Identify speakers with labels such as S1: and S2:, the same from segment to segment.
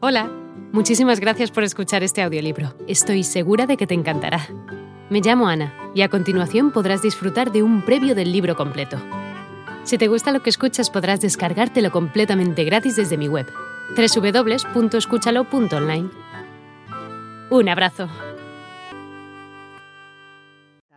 S1: Hola, muchísimas gracias por escuchar este audiolibro. Estoy segura de que te encantará. Me llamo Ana y a continuación podrás disfrutar de un previo del libro completo. Si te gusta lo que escuchas podrás descargártelo completamente gratis desde mi web, www.escúchalo.online. Un abrazo.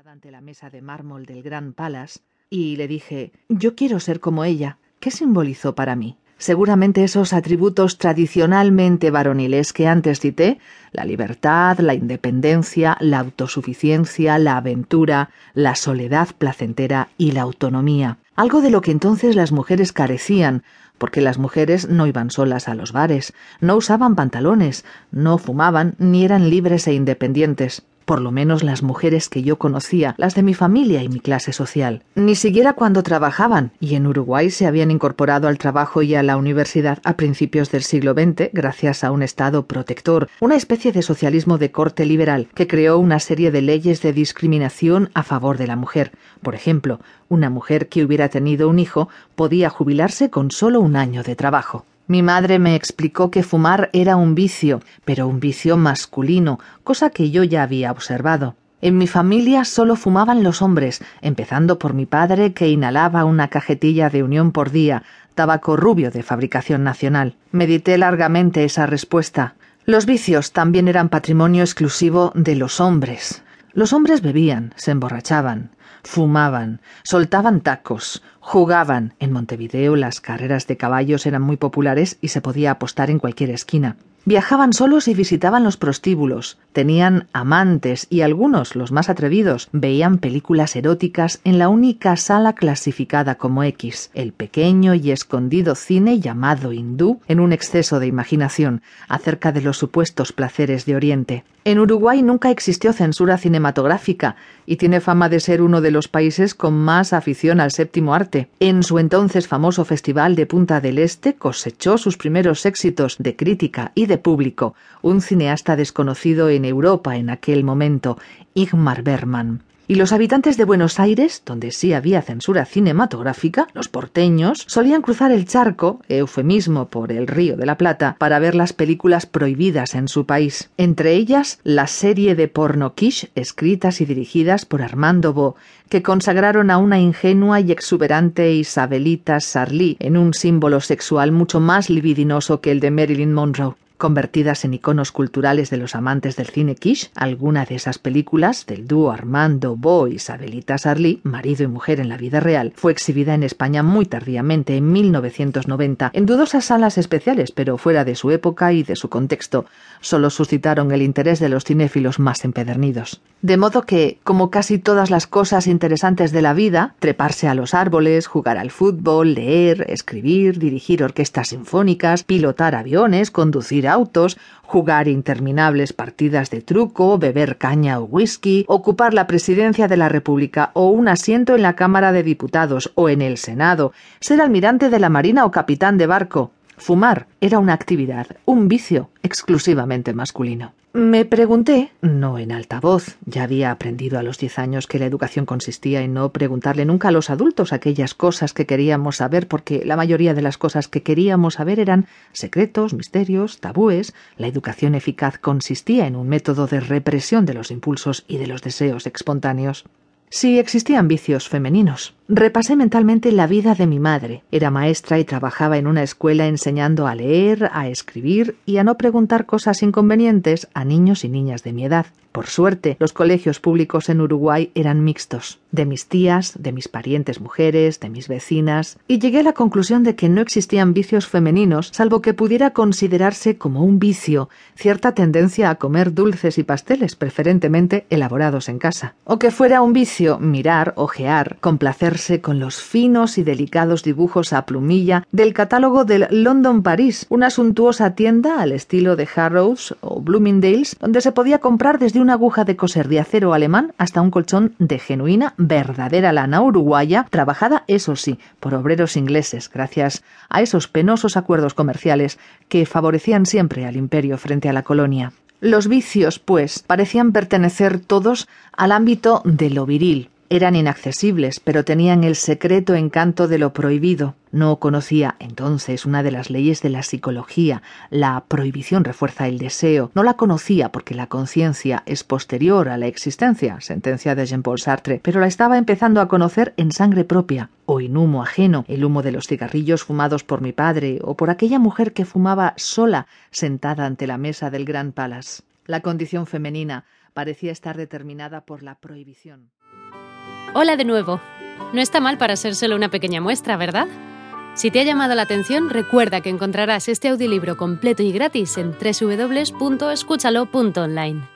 S2: ante la mesa de mármol del Gran Palace y le dije, yo quiero ser como ella. ¿Qué simbolizó para mí? Seguramente esos atributos tradicionalmente varoniles que antes cité, la libertad, la independencia, la autosuficiencia, la aventura, la soledad placentera y la autonomía. Algo de lo que entonces las mujeres carecían, porque las mujeres no iban solas a los bares, no usaban pantalones, no fumaban ni eran libres e independientes por lo menos las mujeres que yo conocía, las de mi familia y mi clase social. Ni siquiera cuando trabajaban, y en Uruguay se habían incorporado al trabajo y a la universidad a principios del siglo XX gracias a un Estado protector, una especie de socialismo de corte liberal que creó una serie de leyes de discriminación a favor de la mujer. Por ejemplo, una mujer que hubiera tenido un hijo podía jubilarse con solo un año de trabajo. Mi madre me explicó que fumar era un vicio, pero un vicio masculino, cosa que yo ya había observado. En mi familia solo fumaban los hombres, empezando por mi padre que inhalaba una cajetilla de unión por día, tabaco rubio de fabricación nacional. Medité largamente esa respuesta. Los vicios también eran patrimonio exclusivo de los hombres. Los hombres bebían, se emborrachaban, fumaban, soltaban tacos, jugaban. En Montevideo las carreras de caballos eran muy populares y se podía apostar en cualquier esquina. Viajaban solos y visitaban los prostíbulos, tenían amantes y algunos, los más atrevidos, veían películas eróticas en la única sala clasificada como X, el pequeño y escondido cine llamado hindú, en un exceso de imaginación acerca de los supuestos placeres de Oriente. En Uruguay nunca existió censura cinematográfica y tiene fama de ser uno de los países con más afición al séptimo arte. En su entonces famoso Festival de Punta del Este cosechó sus primeros éxitos de crítica y de público, un cineasta desconocido en Europa en aquel momento, Igmar Berman. Y los habitantes de Buenos Aires, donde sí había censura cinematográfica, los porteños, solían cruzar el charco, eufemismo por el Río de la Plata, para ver las películas prohibidas en su país. Entre ellas, la serie de porno quiche escritas y dirigidas por Armando Bo, que consagraron a una ingenua y exuberante Isabelita Sarli en un símbolo sexual mucho más libidinoso que el de Marilyn Monroe convertidas en iconos culturales de los amantes del cine quiche, alguna de esas películas del dúo Armando Bo y Isabelita Sarli, marido y mujer en la vida real, fue exhibida en España muy tardíamente, en 1990, en dudosas salas especiales, pero fuera de su época y de su contexto, solo suscitaron el interés de los cinéfilos más empedernidos. De modo que, como casi todas las cosas interesantes de la vida, treparse a los árboles, jugar al fútbol, leer, escribir, dirigir orquestas sinfónicas, pilotar aviones, conducir autos, jugar interminables partidas de truco, beber caña o whisky, ocupar la presidencia de la República o un asiento en la Cámara de Diputados o en el Senado, ser almirante de la Marina o capitán de barco, Fumar era una actividad, un vicio exclusivamente masculino. Me pregunté, no en alta voz, ya había aprendido a los diez años que la educación consistía en no preguntarle nunca a los adultos aquellas cosas que queríamos saber, porque la mayoría de las cosas que queríamos saber eran secretos, misterios, tabúes. La educación eficaz consistía en un método de represión de los impulsos y de los deseos espontáneos. Si existían vicios femeninos. Repasé mentalmente la vida de mi madre. Era maestra y trabajaba en una escuela enseñando a leer, a escribir y a no preguntar cosas inconvenientes a niños y niñas de mi edad. Por suerte, los colegios públicos en Uruguay eran mixtos, de mis tías, de mis parientes mujeres, de mis vecinas, y llegué a la conclusión de que no existían vicios femeninos, salvo que pudiera considerarse como un vicio cierta tendencia a comer dulces y pasteles, preferentemente elaborados en casa, o que fuera un vicio mirar, ojear, complacerse con los finos y delicados dibujos a plumilla del catálogo del London Paris, una suntuosa tienda al estilo de Harrods o Bloomingdale's, donde se podía comprar desde una aguja de coser de acero alemán hasta un colchón de genuina, verdadera lana uruguaya, trabajada, eso sí, por obreros ingleses, gracias a esos penosos acuerdos comerciales que favorecían siempre al imperio frente a la colonia. Los vicios, pues, parecían pertenecer todos al ámbito de lo viril, Eran inaccesibles, pero tenían el secreto encanto de lo prohibido. No conocía entonces una de las leyes de la psicología. La prohibición refuerza el deseo. No la conocía porque la conciencia es posterior a la existencia, sentencia de Jean-Paul Sartre, pero la estaba empezando a conocer en sangre propia, o en humo ajeno, el humo de los cigarrillos fumados por mi padre, o por aquella mujer que fumaba sola, sentada ante la mesa del Gran Palace. La condición femenina parecía estar determinada por la prohibición.
S1: Hola de nuevo. No está mal para ser solo una pequeña muestra, ¿verdad? Si te ha llamado la atención, recuerda que encontrarás este audiolibro completo y gratis en www.escúchalo.online.